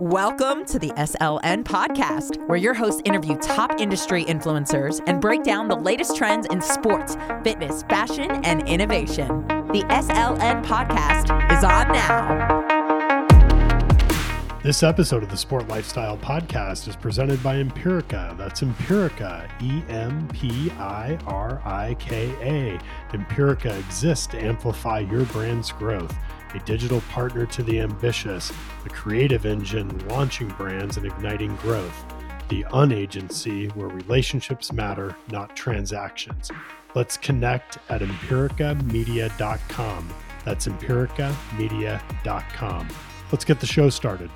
Welcome to the SLN podcast, where your hosts interview top industry influencers and break down the latest trends in sports, fitness, fashion, and innovation. The SLN podcast is on now. This episode of the Sport Lifestyle Podcast is presented by Empirika. That's Empirika, E M P I R I K A. Empirika exists to amplify your brand's growth a digital partner to the ambitious, a creative engine launching brands and igniting growth, the unagency where relationships matter, not transactions. Let's connect at empirikamedia.com. That's empirikamedia.com. Let's get the show started.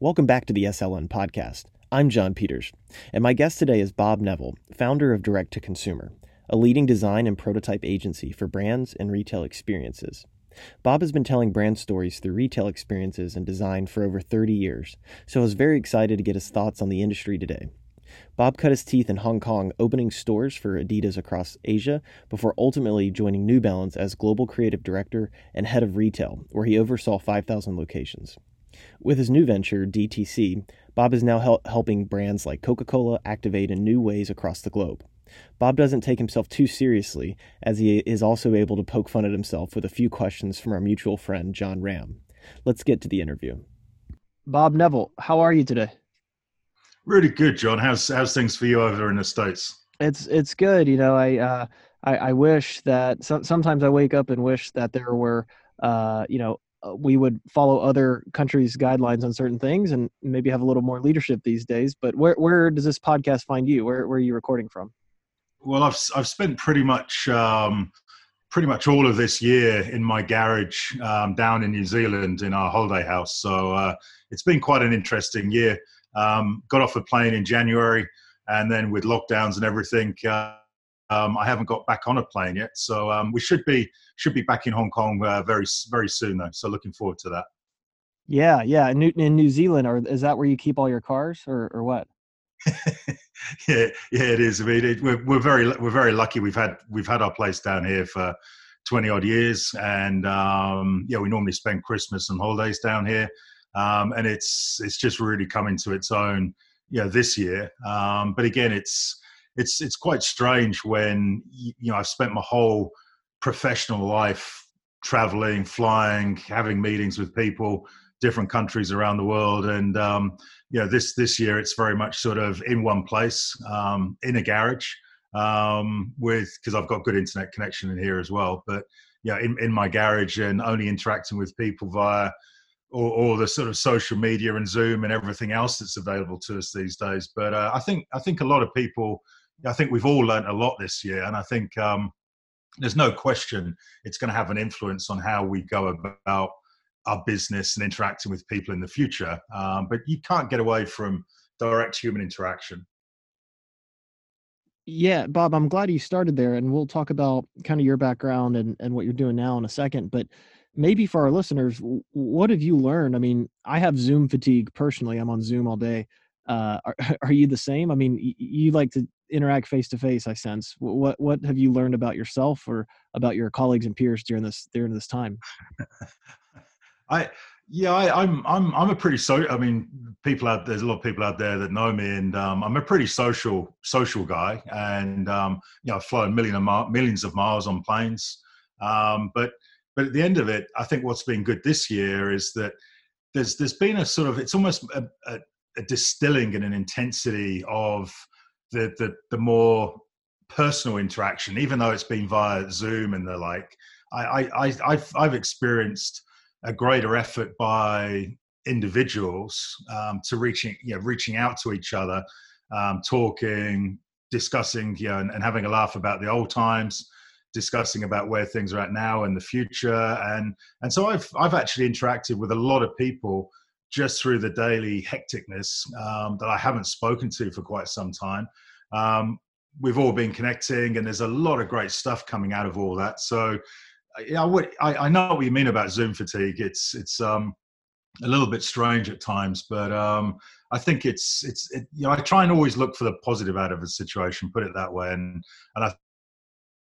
Welcome back to the SLN podcast. I'm John Peters, and my guest today is Bob Neville, founder of Direct to Consumer, a leading design and prototype agency for brands and retail experiences. Bob has been telling brand stories through retail experiences and design for over 30 years, so I was very excited to get his thoughts on the industry today. Bob cut his teeth in Hong Kong opening stores for Adidas across Asia before ultimately joining New Balance as global creative director and head of retail, where he oversaw 5,000 locations. With his new venture, DTC, Bob is now hel- helping brands like Coca Cola activate in new ways across the globe. Bob doesn't take himself too seriously, as he is also able to poke fun at himself with a few questions from our mutual friend, John Ram. Let's get to the interview. Bob Neville, how are you today? Really good, John. How's how's things for you over in the states? It's it's good. You know, I uh, I, I wish that so, sometimes I wake up and wish that there were uh, you know uh, we would follow other countries' guidelines on certain things and maybe have a little more leadership these days. But where where does this podcast find you? Where where are you recording from? Well, I've I've spent pretty much um, pretty much all of this year in my garage um, down in New Zealand in our holiday house. So uh, it's been quite an interesting year. Um, got off a plane in January, and then with lockdowns and everything, uh, um, I haven't got back on a plane yet. So um, we should be should be back in Hong Kong uh, very very soon though. So looking forward to that. Yeah, yeah. In New, in New Zealand, or is that where you keep all your cars, or or what? yeah, yeah, it is. I mean, it, we're, we're very we're very lucky. We've had we've had our place down here for twenty odd years, and um, yeah, we normally spend Christmas and holidays down here, um, and it's it's just really coming to its own, you know, this year. Um, but again, it's it's it's quite strange when you know I've spent my whole professional life traveling, flying, having meetings with people different countries around the world. And um, you know, this this year it's very much sort of in one place, um, in a garage, um, with because I've got good internet connection in here as well. But yeah, in, in my garage and only interacting with people via or, all, the sort of social media and Zoom and everything else that's available to us these days. But uh, I think I think a lot of people, I think we've all learned a lot this year, and I think um, there's no question it's going to have an influence on how we go about our business and interacting with people in the future. Um, but you can't get away from direct human interaction. Yeah, Bob, I'm glad you started there, and we'll talk about kind of your background and, and what you're doing now in a second. But maybe for our listeners, what have you learned? I mean, I have Zoom fatigue personally. I'm on Zoom all day. Uh, are, are you the same? I mean, you like to interact face to face. I sense. What what have you learned about yourself or about your colleagues and peers during this during this time? I yeah, I, am I'm, I'm I'm a pretty so. I mean, people out there's a lot of people out there that know me, and um, I'm a pretty social social guy, and um, you know, I've flown million of millions of miles on planes. Um, but but at the end of it, I think what's been good this year is that there's there's been a sort of it's almost a, a, a distilling and an intensity of the the the more personal interaction, even though it's been via Zoom and the like. I, I, I've I've experienced a greater effort by individuals um, to reaching you know reaching out to each other um, talking discussing you know and, and, having a laugh about the old times discussing about where things are at now and the future. And and so i've i've actually interacted with a lot of people just through the daily hecticness um, that i haven't spoken to for quite some time. Um, we've all been connecting and there's a lot of great stuff coming out of all that. So yeah, what I, I know what you mean about Zoom fatigue. It's it's um a little bit strange at times, but um, I think it's it's it, you know I try and always look for the positive out of a situation, put it that way, and and I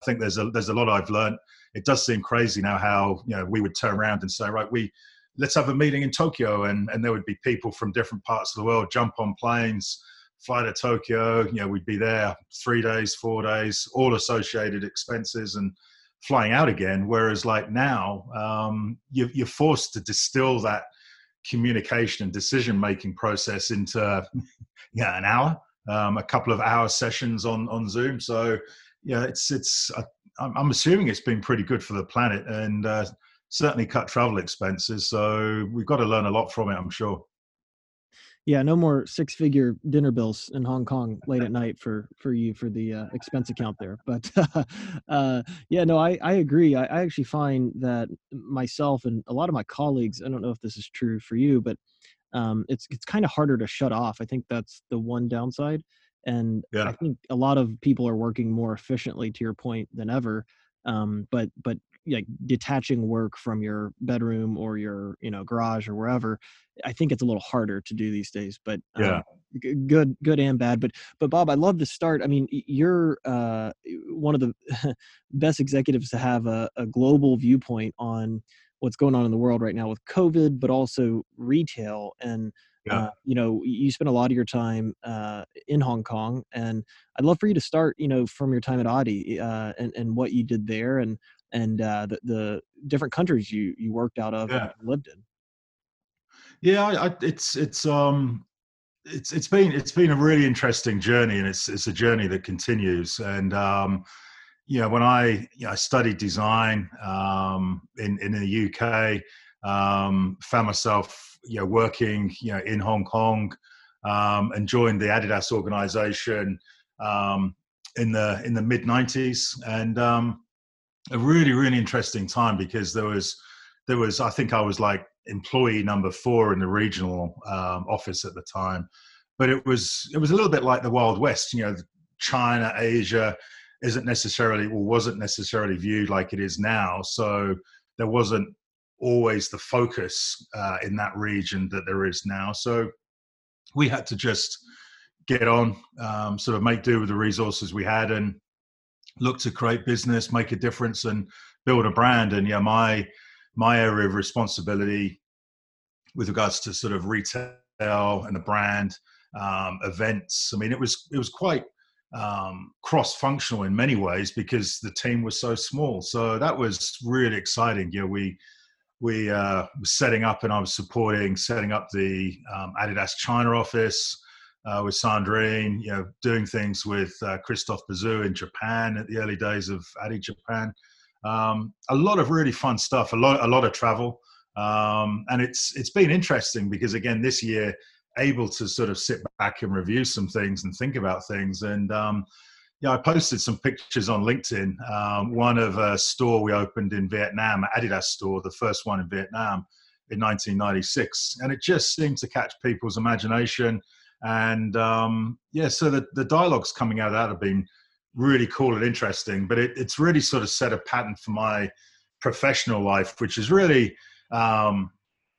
think there's a there's a lot I've learned. It does seem crazy now how you know we would turn around and say right we let's have a meeting in Tokyo, and and there would be people from different parts of the world jump on planes, fly to Tokyo. You know, we'd be there three days, four days, all associated expenses, and flying out again. Whereas like now, um, you, you're forced to distill that communication and decision making process into yeah an hour, um, a couple of hour sessions on on Zoom. So yeah, it's it's. Uh, I'm assuming it's been pretty good for the planet and uh, certainly cut travel expenses. So we've got to learn a lot from it, I'm sure yeah, no more six figure dinner bills in Hong Kong late at night for for you for the uh, expense account there. But uh, yeah, no, I I agree. I, I actually find that myself and a lot of my colleagues. I don't know if this is true for you, but um, it's it's kind of harder to shut off. I think that's the one downside. And yeah. I think a lot of people are working more efficiently, to your point, than ever. Um, but but like detaching work from your bedroom or your you know garage or wherever i think it's a little harder to do these days but yeah um, good good and bad but but bob i love to start i mean you're uh, one of the best executives to have a, a global viewpoint on what's going on in the world right now with covid but also retail and. Uh, you know you spend a lot of your time uh, in hong kong and i'd love for you to start you know from your time at Adi uh, and, and what you did there and and uh, the, the different countries you you worked out of yeah. and lived in. Yeah, I, it's it's um it's it's been it's been a really interesting journey, and it's it's a journey that continues. And um, you know, when I you know, I studied design um, in in the UK, um, found myself you know working you know in Hong Kong, um, and joined the Adidas organization um, in the in the mid '90s, and um, a really really interesting time because there was there was I think I was like employee number four in the regional um, office at the time, but it was it was a little bit like the Wild West. You know, China, Asia isn't necessarily or wasn't necessarily viewed like it is now. So there wasn't always the focus uh, in that region that there is now. So we had to just get on, um, sort of make do with the resources we had, and look to create business, make a difference, and build a brand. And yeah, my my area of responsibility with regards to sort of retail and the brand um, events. I mean, it was it was quite um, cross functional in many ways because the team was so small. So that was really exciting. Yeah, we we uh, were setting up and I was supporting setting up the um, Adidas China office uh, with Sandrine, you know, doing things with uh, Christophe Bezout in Japan at the early days of Adi Japan. Um, a lot of really fun stuff, a lot, a lot of travel, um, and it's it's been interesting because again this year able to sort of sit back and review some things and think about things and. Um, yeah, I posted some pictures on LinkedIn. Um, one of a store we opened in Vietnam, Adidas store, the first one in Vietnam in 1996, and it just seemed to catch people's imagination and um, yeah, so the, the dialogues coming out of that have been really cool and interesting. But it, it's really sort of set a pattern for my professional life, which is really um,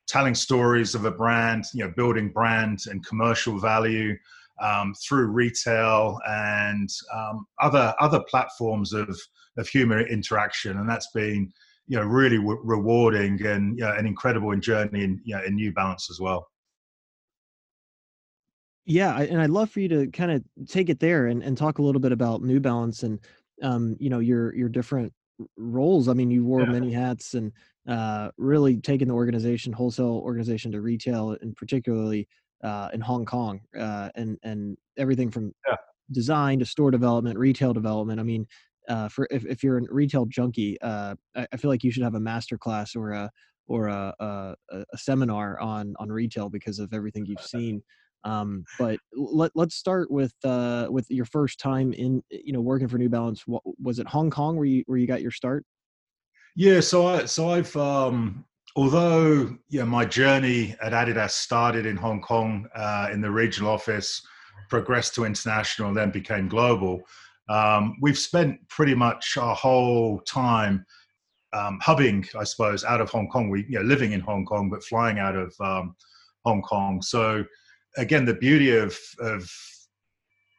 telling stories of a brand, you know, building brand and commercial value um, through retail and um, other other platforms of of human interaction, and that's been you know really w- rewarding and you know, an incredible journey in you know, in New Balance as well yeah and i'd love for you to kind of take it there and, and talk a little bit about new balance and um, you know your your different roles i mean you wore yeah. many hats and uh, really taking the organization wholesale organization to retail and particularly uh, in hong kong uh, and and everything from yeah. design to store development retail development i mean uh, for if, if you're a retail junkie uh, I, I, feel like you should have a master class or a or a, a, a seminar on on retail because of everything you've seen um, but let, let's start with uh, with your first time in you know working for New Balance. What, was it Hong Kong where you where you got your start? Yeah, so I so I've um, although yeah my journey at Adidas started in Hong Kong uh, in the regional office, progressed to international, and then became global. Um, we've spent pretty much our whole time um, hubbing, I suppose, out of Hong Kong. We you know living in Hong Kong, but flying out of um, Hong Kong. So again, the beauty of of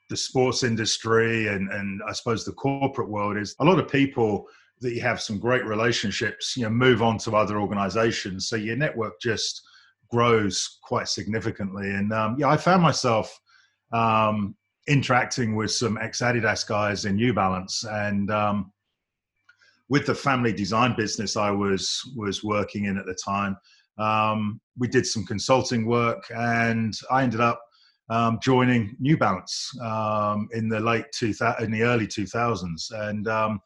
the sports industry and and I suppose the corporate world is a lot of people that you have some great relationships, you know, move on to other organizations. So your network just grows quite significantly. And um, yeah, I found myself um, interacting with some ex Adidas guys in New Balance, and um, with the family design business I was was working in at the time. Um, we did some consulting work, and I ended up um, joining New Balance um, in the late 2000, in the early 2000s, and um,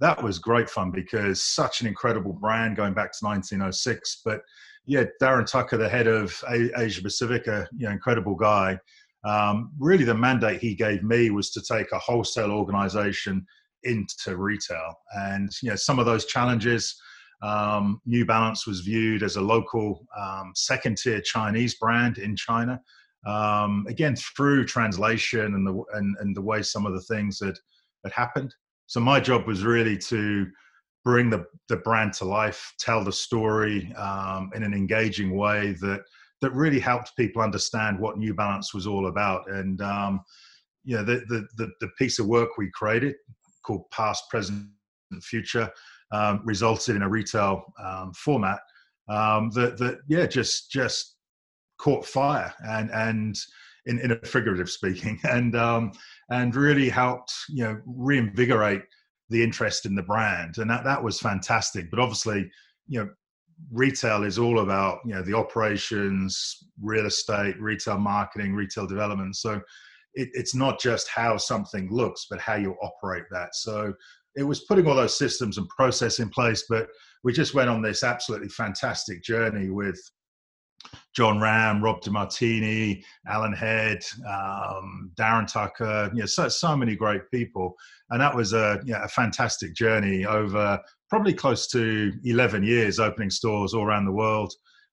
that was great fun because such an incredible brand going back to 1906. But yeah, Darren Tucker, the head of Asia Pacific, a you know, incredible guy. Um, really, the mandate he gave me was to take a wholesale organization into retail, and you know some of those challenges. Um, New Balance was viewed as a local um, second-tier Chinese brand in China. Um, again, through translation and the and, and the way some of the things that had happened. So my job was really to bring the, the brand to life, tell the story um, in an engaging way that that really helped people understand what New Balance was all about. And um, you know, the, the, the the piece of work we created called Past, Present, and Future um, resulted in a retail um, format um, that that yeah just just caught fire and and in, in a figurative speaking and um, and really helped you know reinvigorate the interest in the brand. And that that was fantastic. But obviously you know retail is all about you know the operations real estate retail marketing retail development. So it, it's not just how something looks but how you operate that. So it was putting all those systems and process in place but we just went on this absolutely fantastic journey with John Ram, Rob DeMartini, Alan Head, um, Darren Tucker, you know, so, so many great people. And that was a, you know, a fantastic journey over probably close to 11 years, opening stores all around the world,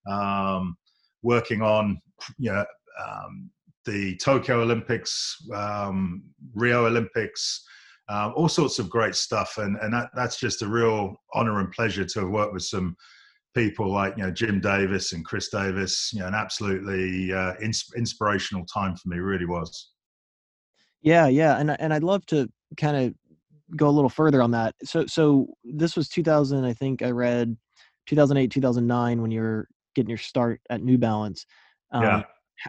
um, working on, you know, um, the Tokyo Olympics, um, Rio Olympics, um, all sorts of great stuff. And, and that, that's just a real honor and pleasure to have worked with some people like you know Jim Davis and Chris Davis. You know, an absolutely uh, ins- inspirational time for me. Really was. Yeah, yeah, and and I'd love to kind of go a little further on that. So so this was 2000. I think I read 2008, 2009 when you were getting your start at New Balance. Um, yeah.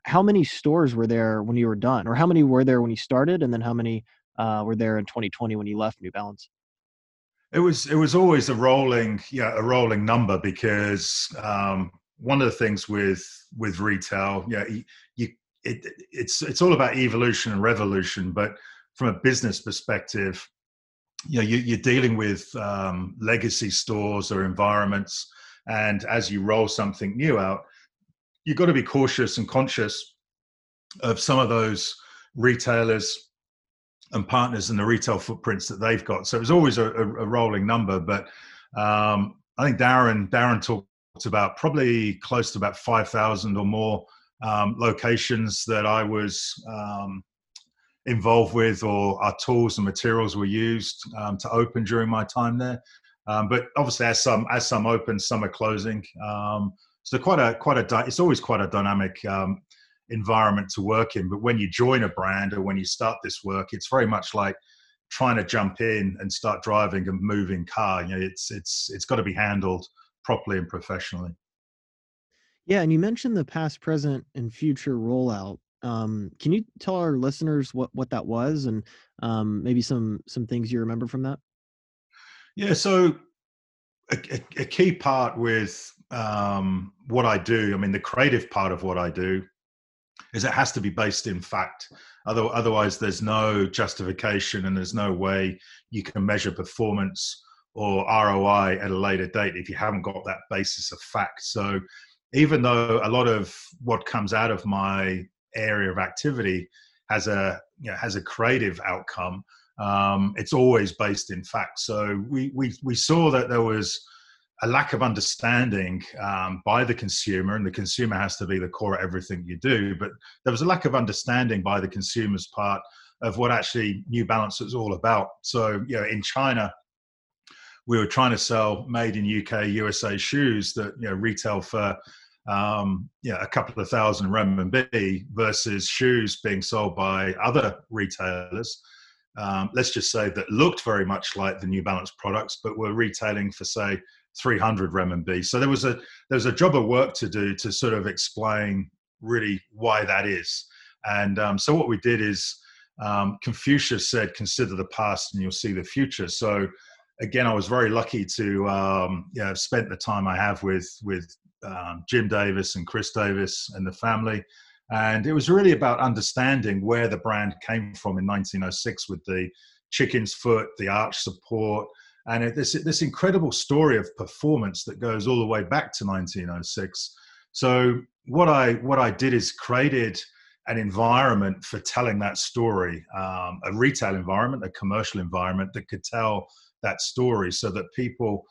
How many stores were there when you were done, or how many were there when you started, and then how many uh, were there in 2020 when you left New Balance? It was it was always a rolling yeah a rolling number because um, one of the things with with retail yeah you, you it, it's it's all about evolution and revolution but from a business perspective you know you, you're dealing with um, legacy stores or environments and as you roll something new out you've got to be cautious and conscious of some of those retailers and partners and the retail footprints that they've got. So it was always a, a, rolling number. But um, I think Darren Darren talked about probably close to about five thousand or more um, locations that I was um, involved with, or our tools and materials were used um, to open during my time there. Um, but obviously, as some as some open, some are closing. Um, so quite a quite a it's always quite a dynamic environment to work in. But when you join a brand or when you start this work, it's very much like trying to jump in and start driving a moving car. You know, it's it's it's got to be handled properly and professionally. Yeah, and you mentioned the past, present, and future rollout. Um, can you tell our listeners what what that was and um, maybe some some things you remember from that? Yeah, so a, a, a key part with um, what I do, I mean, the creative part of what I do is it has to be based in fact. Otherwise, there's no justification and there's no way you can measure performance or ROI at a later date if you haven't got that basis of fact. So, even though a lot of what comes out of my area of activity has a you know, has a creative outcome, um, it's always based in fact. So we we we saw that there was a lack of understanding um, by the consumer, and the consumer has to be the core of everything you do. But there was a lack of understanding by the consumer's part of what actually New Balance was all about. So, you know, in China, we were trying to sell made in UK, USA shoes that you know retail for um, you know, a couple of thousand renminbi versus shoes being sold by other retailers um, let's just say that looked very much like the New Balance products, but were retailing for say 300 renminbi. So there was a there was a job of work to do to sort of explain really why that is. And um, so what we did is um, Confucius said, "Consider the past, and you'll see the future." So again, I was very lucky to um, you know, spent the time I have with with um, Jim Davis and Chris Davis and the family. And it was really about understanding where the brand came from in 1906 with the chicken's foot, the arch support, and this this incredible story of performance that goes all the way back to 1906. So what I what I did is created an environment for telling that story, um, a retail environment, a commercial environment that could tell that story, so that people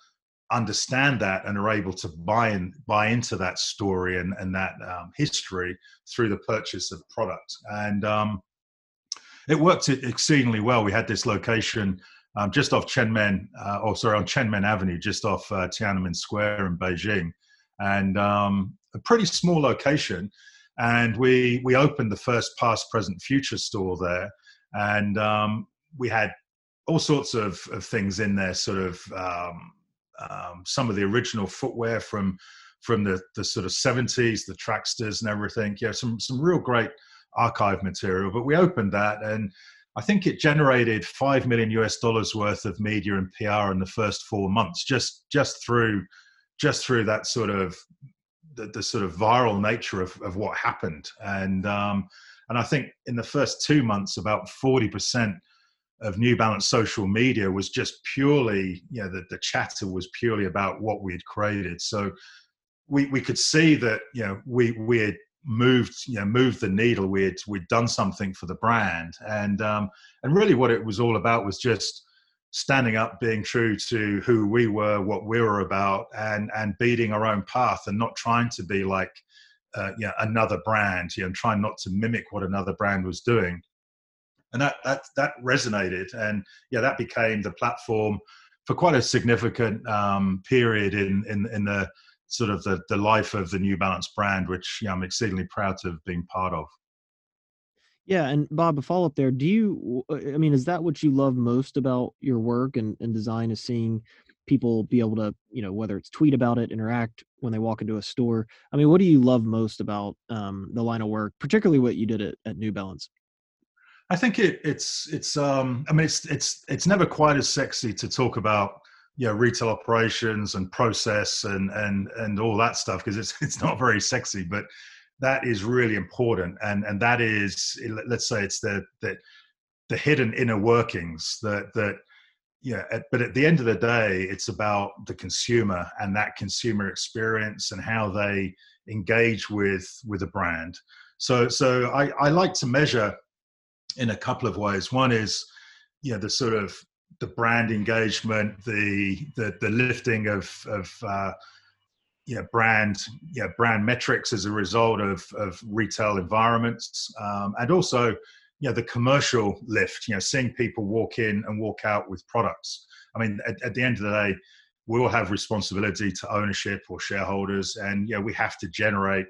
understand that and are able to buy in buy into that story and, and that um, history through the purchase of product and um, it worked exceedingly well we had this location um, just off Qianmen, uh, or sorry, on Qianmen Avenue, just off uh, Tiananmen Square in Beijing, and um, a pretty small location. And we we opened the first past, present, future store there, and um, we had all sorts of, of things in there, sort of um, um, some of the original footwear from from the the sort of 70s, the tracksters and everything. Yeah, some some real great archive material. But we opened that, and I think it generated five million US dollars worth of media and PR in the first four months, just just through just through that sort of the, the sort of viral nature of, of what happened. And um, and I think in the first two months, about forty percent of New Balance social media was just purely, you know, the, the chatter was purely about what we had created. So we, we could see that, you know, we, we had moved, you know, moved the needle. we'd we'd done something for the brand. And, um, and really what it was all about was just standing up, being true to who we were, what we were about and, and beating our own path and not trying to be like, uh, you know, another brand, you know, trying not to mimic what another brand was doing and that that that resonated, and yeah, that became the platform for quite a significant um, period in in in the sort of the the life of the New Balance brand, which yeah, I'm exceedingly proud to have been part of. Yeah, and Bob, a follow up there. Do you? I mean, is that what you love most about your work and, and design? Is seeing people be able to, you know, whether it's tweet about it, interact when they walk into a store. I mean, what do you love most about um, the line of work, particularly what you did at, at New Balance? I think it, it's it's um I mean it's it's it's never quite as sexy to talk about you know retail operations and process and and and all that stuff because it's it's not very sexy but that is really important and and that is let's say it's the the the hidden inner workings that that yeah but at the end of the day it's about the consumer and that consumer experience and how they engage with with a brand so so i i like to measure in a couple of ways. One is, you know, the sort of the brand engagement, the the, the lifting of of uh, brand know, brand metrics as a result of of retail environments, um, and also know the commercial lift. You know, seeing people walk in and walk out with products. I mean, at, at the end of the day, we all have responsibility to ownership or shareholders, and know, we have to generate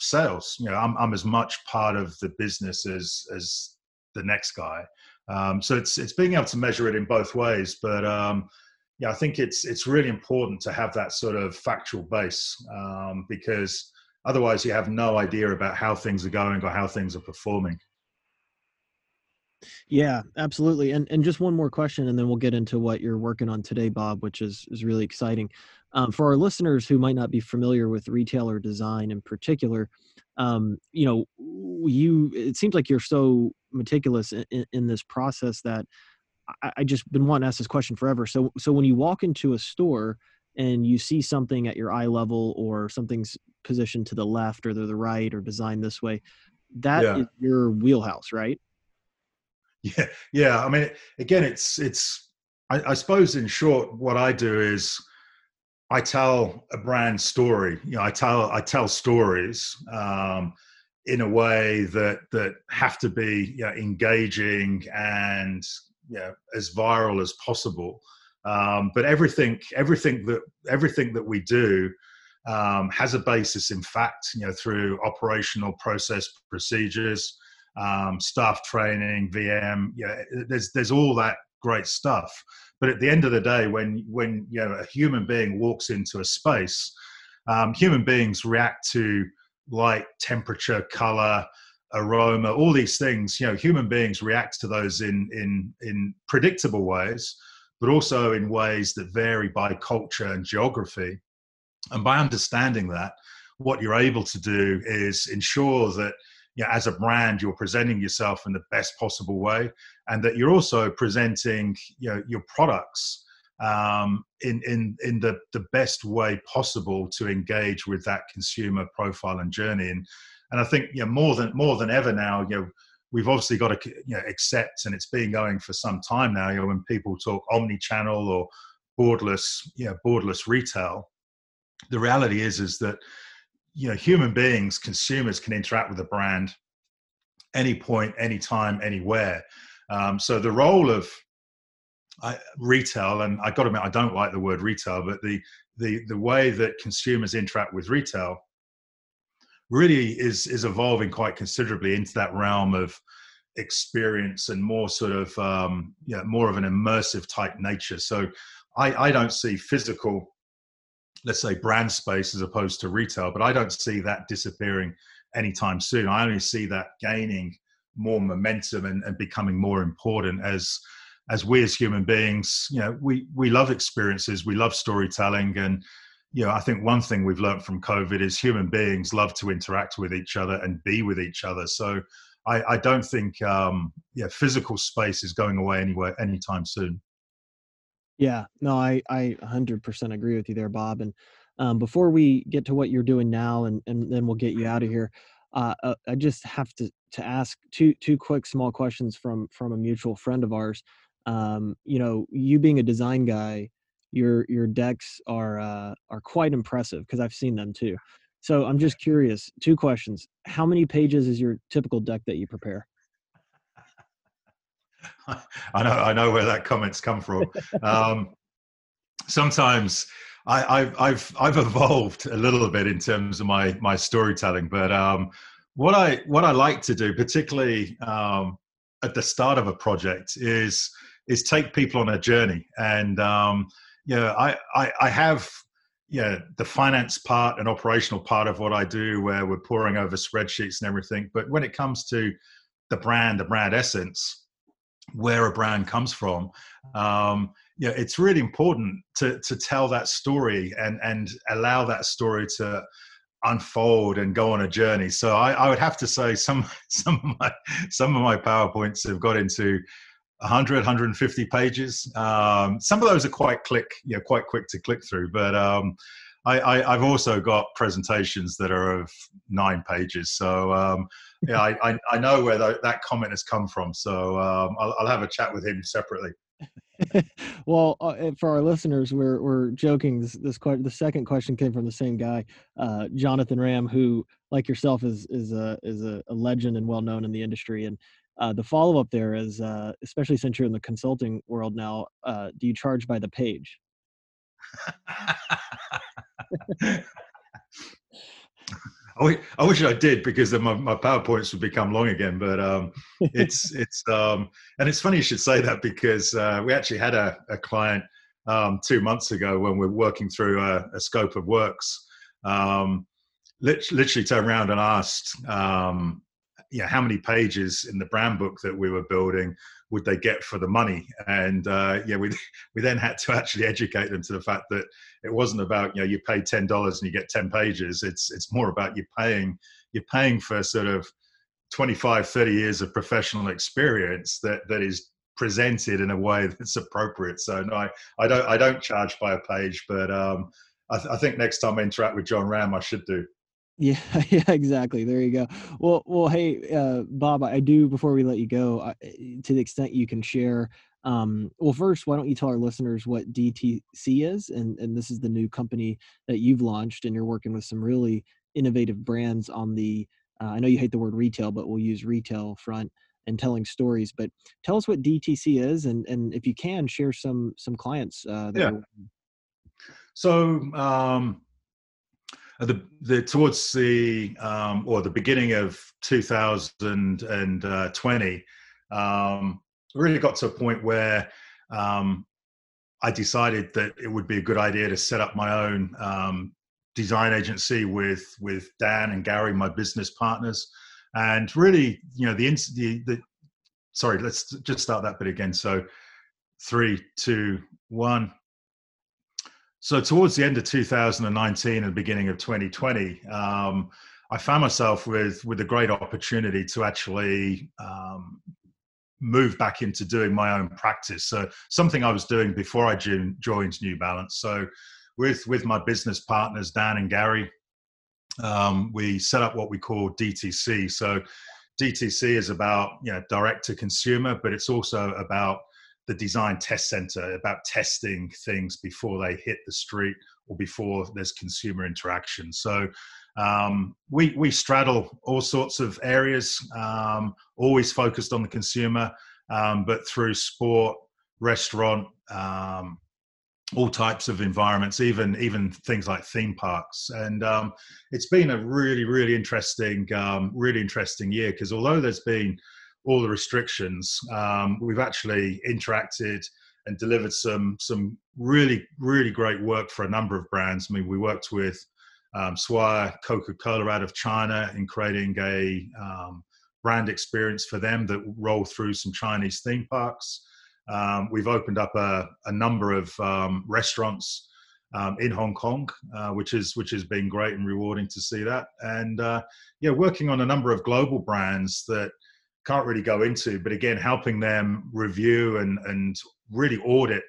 sales. You know, I'm I'm as much part of the business as as the next guy. Um, so it's it's being able to measure it in both ways. But um, yeah, I think it's it's really important to have that sort of factual base um, because otherwise you have no idea about how things are going or how things are performing. Yeah, absolutely. And and just one more question, and then we'll get into what you're working on today, Bob, which is is really exciting. Um, for our listeners who might not be familiar with retailer design in particular, um, you know, you it seems like you're so meticulous in, in this process that I, I just been wanting to ask this question forever. So so when you walk into a store and you see something at your eye level or something's positioned to the left or to the right or designed this way, that yeah. is your wheelhouse, right? Yeah, yeah. I mean, again, it's it's. I, I suppose, in short, what I do is I tell a brand story. You know, I tell I tell stories um, in a way that that have to be you know, engaging and you know, as viral as possible. Um, but everything everything that everything that we do um, has a basis in fact. You know, through operational process procedures. um, staff training, VM. Yeah, there's there's all that great stuff. But at the end of the day, when when you know a human being walks into a space, um, human beings react to light, temperature, color, aroma, all these things. You know, human beings react to those in in in predictable ways, but also in ways that vary by culture and geography. And by understanding that, what you're able to do is ensure that you know, as a brand you're presenting yourself in the best possible way and that you're also presenting you know your products um, in in in the the best way possible to engage with that consumer profile and journey. And and I think you know more than more than ever now you know we've obviously got to you know accept and it's been going for some time now you know when people talk omni-channel or borderless you know borderless retail the reality is is that you know human beings consumers can interact with a brand any point anytime anywhere. Um, so the role of I, retail and i got to admit i don't like the word retail but the the the way that consumers interact with retail really is is evolving quite considerably into that realm of experience and more sort of um, yeah more of an immersive type nature. So i i don't see physical let's say brand space as opposed to retail but i don't see that disappearing anytime soon. I only see that gaining more momentum and, and becoming more important as as we as human beings you know we we love experiences we love storytelling and you know i think one thing we've learned from covid is human beings love to interact with each other and be with each other so i i don't think um yeah physical space is going away anywhere anytime soon yeah, no, I I 100% agree with you there, Bob. And um, before we get to what you're doing now, and and then we'll get you out of here, uh, uh, I just have to to ask two two quick small questions from from a mutual friend of ours. Um, you know, you being a design guy, your your decks are uh, are quite impressive because I've seen them too. So I'm just curious. Two questions: How many pages is your typical deck that you prepare? I know, I know where that comment's come from. Um, sometimes I, have I've I've evolved a little bit in terms of my my storytelling, but um, what I what I like to do, particularly um, at the start of a project, is is take people on a journey, and um, you know, I, I I have yeah the finance part and operational part of what I do, where we're pouring over spreadsheets and everything. But when it comes to the brand, the brand essence, where a brand comes from. Um, know, it's really important to to tell that story and and allow that story to unfold and go on a journey. So I, I would have to say some some of my some of my powerpoints have got into 100 150 pages um, some of those are quite click you know quite quick to click through but um, I, have also got presentations that are of nine pages. So um, yeah, I, I, I, know where the, that comment has come from. So um, I'll, I'll, have a chat with him separately. well, uh, for our listeners, we're we're joking. This this the second question came from the same guy, uh, Jonathan Ram, who, like yourself, is is a is a, a legend and well known in the industry. And uh, the follow up there is, uh, especially since you're in the consulting world now, uh, do you charge by the page? I, wish I did because then my, my PowerPoints would become long again. But um, it's it's um, and it's funny you should say that because uh, we actually had a, a client um, two months ago when we are working through a, a scope of works. Um, literally turned around and asked, um, yeah, how many pages in the brand book that we were building would they get for the money? And uh, yeah, we we then had to actually educate them to the fact that it wasn't about you know you pay ten dollars and you get ten pages. It's it's more about you paying you're paying for sort of 25 30 years of professional experience that that is presented in a way that's appropriate so no i, I don't i don't charge by a page but um, I, th- I, think next time i interact with john ram i should do yeah, yeah, exactly. There you go. Well, well, hey, uh, Bob, I do before we let you go, I, to the extent you can share. Um, well, first, why don't you tell our listeners what DTC is, and and this is the new company that you've launched, and you're working with some really innovative brands on the. Uh, I know you hate the word retail, but we'll use retail front and telling stories. But tell us what DTC is, and and if you can share some some clients. Uh, yeah. So um, the, the towards the um, or the beginning of 2020, um, really got to a point where um, I decided that it would be a good idea to set up my own um, design agency with with Dan and Gary, my business partners, and really, you know, the the, the sorry, let's just start that bit again. So, three, two, one. So, towards the end of 2019 and beginning of 2020, um, I found myself with with a great opportunity to actually um, move back into doing my own practice. So, something I was doing before I joined New Balance. So, with with my business partners Dan and Gary, um, we set up what we call DTC. So DTC is about you know direct to consumer, but it's also about the design test center, about testing things before they hit the street or before there's consumer interaction. So um, we we straddle all sorts of areas, um, always focused on the consumer, um, but through sport, restaurant, um, all types of environments, even even things like theme parks. And um, it's been a really really interesting um, really interesting year because although there's been all the restrictions, um, we've actually interacted and delivered some some really really great work for a number of brands. I mean, we worked with um, Swire Coca-Cola out of China in creating a um, brand experience for them that roll through some Chinese theme parks. Um, we've opened up a, a number of um, restaurants um, in Hong Kong, uh, which is which has been great and rewarding to see that. And uh, yeah, working on a number of global brands that can't really go into, but again, helping them review and and really audit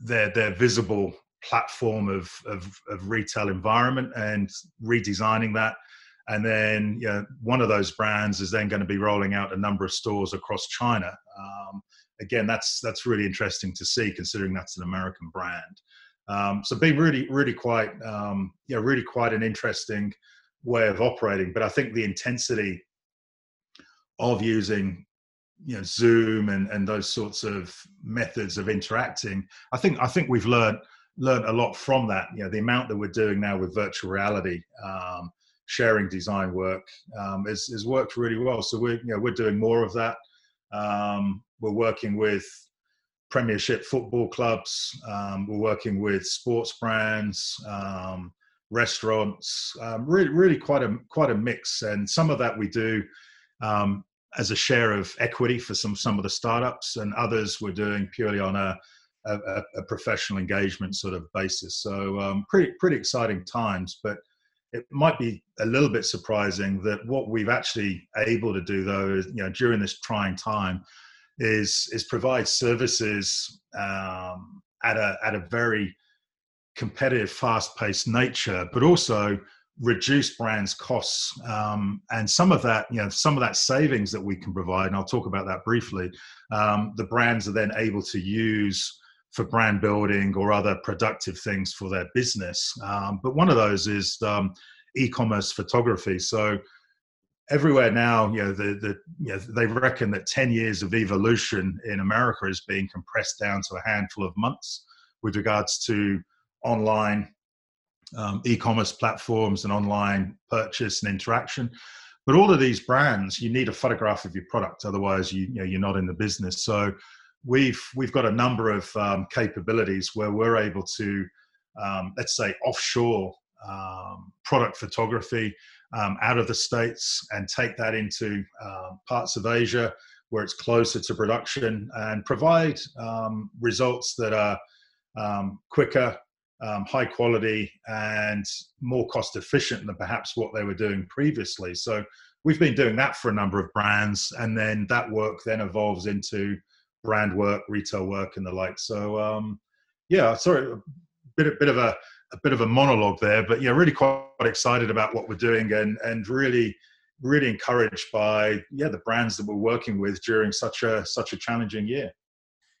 their their visible platform of, of, of retail environment and redesigning that. And then you know, one of those brands is then going to be rolling out a number of stores across China. Um, again, that's that's really interesting to see, considering that's an American brand. Um, so, being really, really quite, um, yeah, really quite an interesting way of operating. But I think the intensity of using, you know, Zoom and and those sorts of methods of interacting, I think I think we've learned learned a lot from that. You know, the amount that we're doing now with virtual reality. Um, sharing design work um, has, has worked really well. So we're you know we're doing more of that. Um, we're working with Premiership football clubs. Um, we're working with sports brands, um, restaurants. Um, really, really quite a quite a mix, and some of that we do um, as a share of equity for some some of the startups, and others we're doing purely on a a, a professional engagement sort of basis. So um, pretty pretty exciting times, but it might be a little bit surprising that what we've actually able to do though is you know during this trying time is is provide services um, at a at a very competitive, fast-paced nature, but also reduce brands' costs. Um, and some of that, you know, some of that savings that we can provide, and I'll talk about that briefly. Um, the brands are then able to use for brand building or other productive things for their business. Um, but one of those is um, e-commerce photography. So everywhere now, you know, the, the, you know, they reckon that 10 years of evolution in America is being compressed down to a handful of months with regards to online um, e-commerce platforms and online purchase and interaction. But all of these brands, you need a photograph of your product, otherwise you, you know you're not in the business. So we've we've got a number of um, capabilities where we're able to, um, let's say, offshore um, product photography um, out of the states and take that into um, parts of Asia where it's closer to production and provide results that are quicker, um, high quality, and more cost efficient than perhaps what they were doing previously. So we've been doing that for a number of brands, and then that work then evolves into brand work, retail work, and the like. So um, yeah, sorry, a bit, a bit of a a bit of a monologue there, but yeah, really quite excited about what we're doing and and really really encouraged by yeah the brands that we're working with during such a such a challenging year.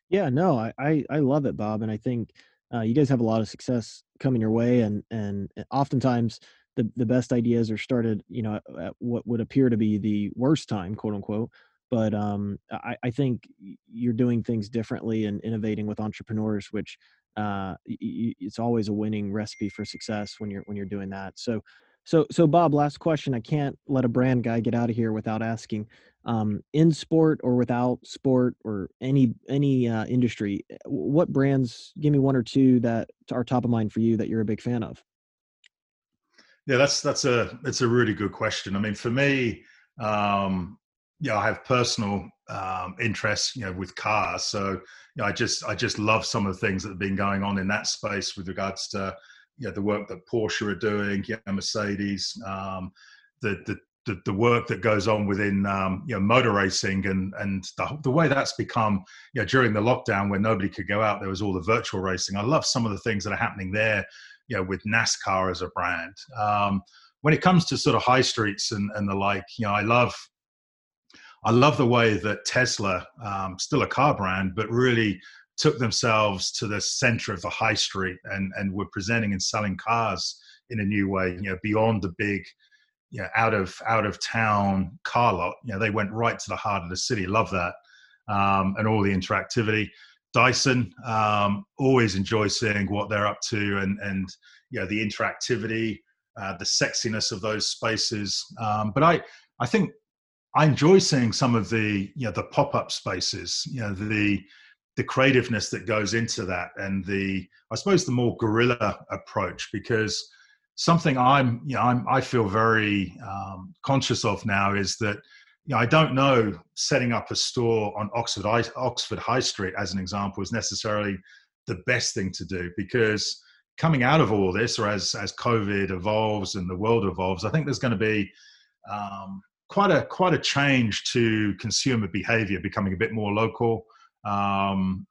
Yeah, no, I I, I love it, Bob, and I think uh, you guys have a lot of success coming your way, and and oftentimes the the best ideas are started, you know, at what would appear to be the worst time, quote unquote. but um, I, I think you're doing things differently and innovating with entrepreneurs, which uh, it's always a winning recipe for success when you're when you're doing that. So, so so Bob, last question. I can't let a brand guy get out of here without asking. Um, in sport or without sport or any any uh, industry, eh, what brands? Give me one or two that are top of mind for you that you're a big fan of. Yeah, that's that's a that's a really good question. I mean, for me, um, you know, I have personal um, interests, you know, with cars. So, you know, I just I just love some of the things that have been going on in that space with regards to, you know, the work that Porsche are doing, yeah, Mercedes, um, the the the, the work that goes on within um, you know motor racing and and the, the way that's become you know during the lockdown when nobody could go out there was all the virtual racing i love some of the things that are happening there you know, with NASCAR as a brand. Um, when it comes to sort of high streets and, and the like, you know, I love, I love the way that Tesla, um, still a car brand, but really took themselves to the center of the high street and and were presenting and selling cars in a new way. You know, beyond the big, you know, out of out of town car lot. You know, they went right to the heart of the city. Love that, um, and all the interactivity. Dyson. Um, always enjoy seeing what they're up to and and you know the interactivity, uh, the sexiness of those spaces. Um, but I I think I enjoy seeing some of the you know the pop up spaces. You know the the creativeness that goes into that and the I suppose the more guerrilla approach because something I'm you know I'm, I feel very um, conscious of now is that you know, I don't know setting up a store on Oxford Oxford High Street as an example is necessarily the best thing to do because coming out of all this, or as as COVID evolves and the world evolves, I think there's going to be um, quite a quite a change to consumer behavior, becoming a bit more local. Um,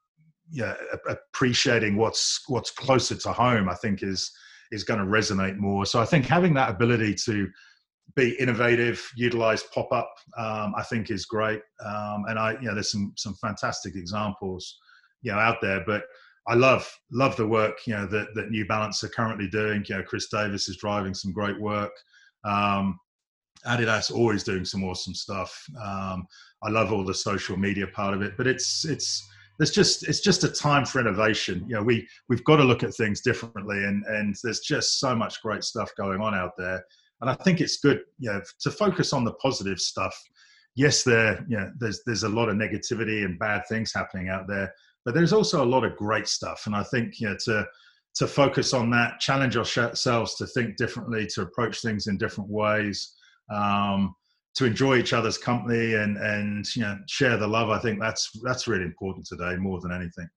yeah, appreciating what's what's closer to home, I think is is going to resonate more. So I think having that ability to be innovative, utilize pop up. Um, I think is great, um, and I you know there's some some fantastic examples you know out there. But I love love the work you know that that New Balance are currently doing. You know, Chris Davis is driving some great work. Um, Adidas always doing some awesome stuff. Um, I love all the social media part of it, but it's it's there's just it's just a time for innovation. You know, we we've got to look at things differently, and and there's just so much great stuff going on out there and I think it's good, you know, to focus on the positive stuff. Yes, there, you know, there's there's a lot of negativity and bad things happening out there, but there's also a lot of great stuff. And I think, you know, to to focus on that, challenge ourselves to think differently, to approach things in different ways, um, to enjoy each other's company and and you know share the love. I think that's that's really important today more than anything.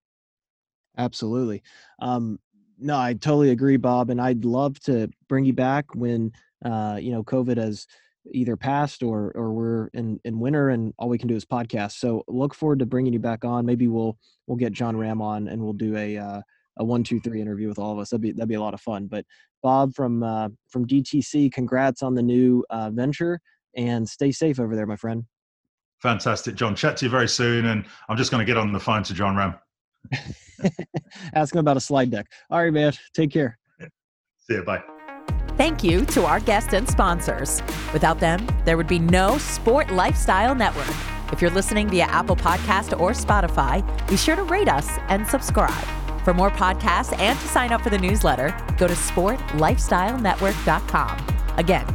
Absolutely. Um, no, I totally agree, Bob. And I'd love to bring you back when uh, you know, COVID has either passed or or we're in in winter and all we can do is podcast. So look forward to bringing you back on. Maybe we'll we'll get john Rahm on and we'll do a uh, a one two three interview with all of us. That'd be that'd be a lot of fun. But Bob from uh, from DTC, congrats on the new uh, venture and stay safe over there, my friend. Fantastic, John. Chat to you very soon, and I'm just going to get on the phone to John Ram. Ask him about a slide deck. All right, man. Take care. See you. Bye. Thank you to our guests and sponsors. Without them, there would be no Sport Lifestyle Network. If you're listening via Apple Podcast or Spotify, be sure to rate us and subscribe. For more podcasts and to sign up for the newsletter, go to sportlifestylenetwork.com. Again,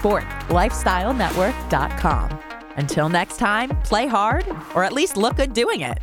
sportlifestylenetwork.com. Until next time, play hard or at least look good doing it.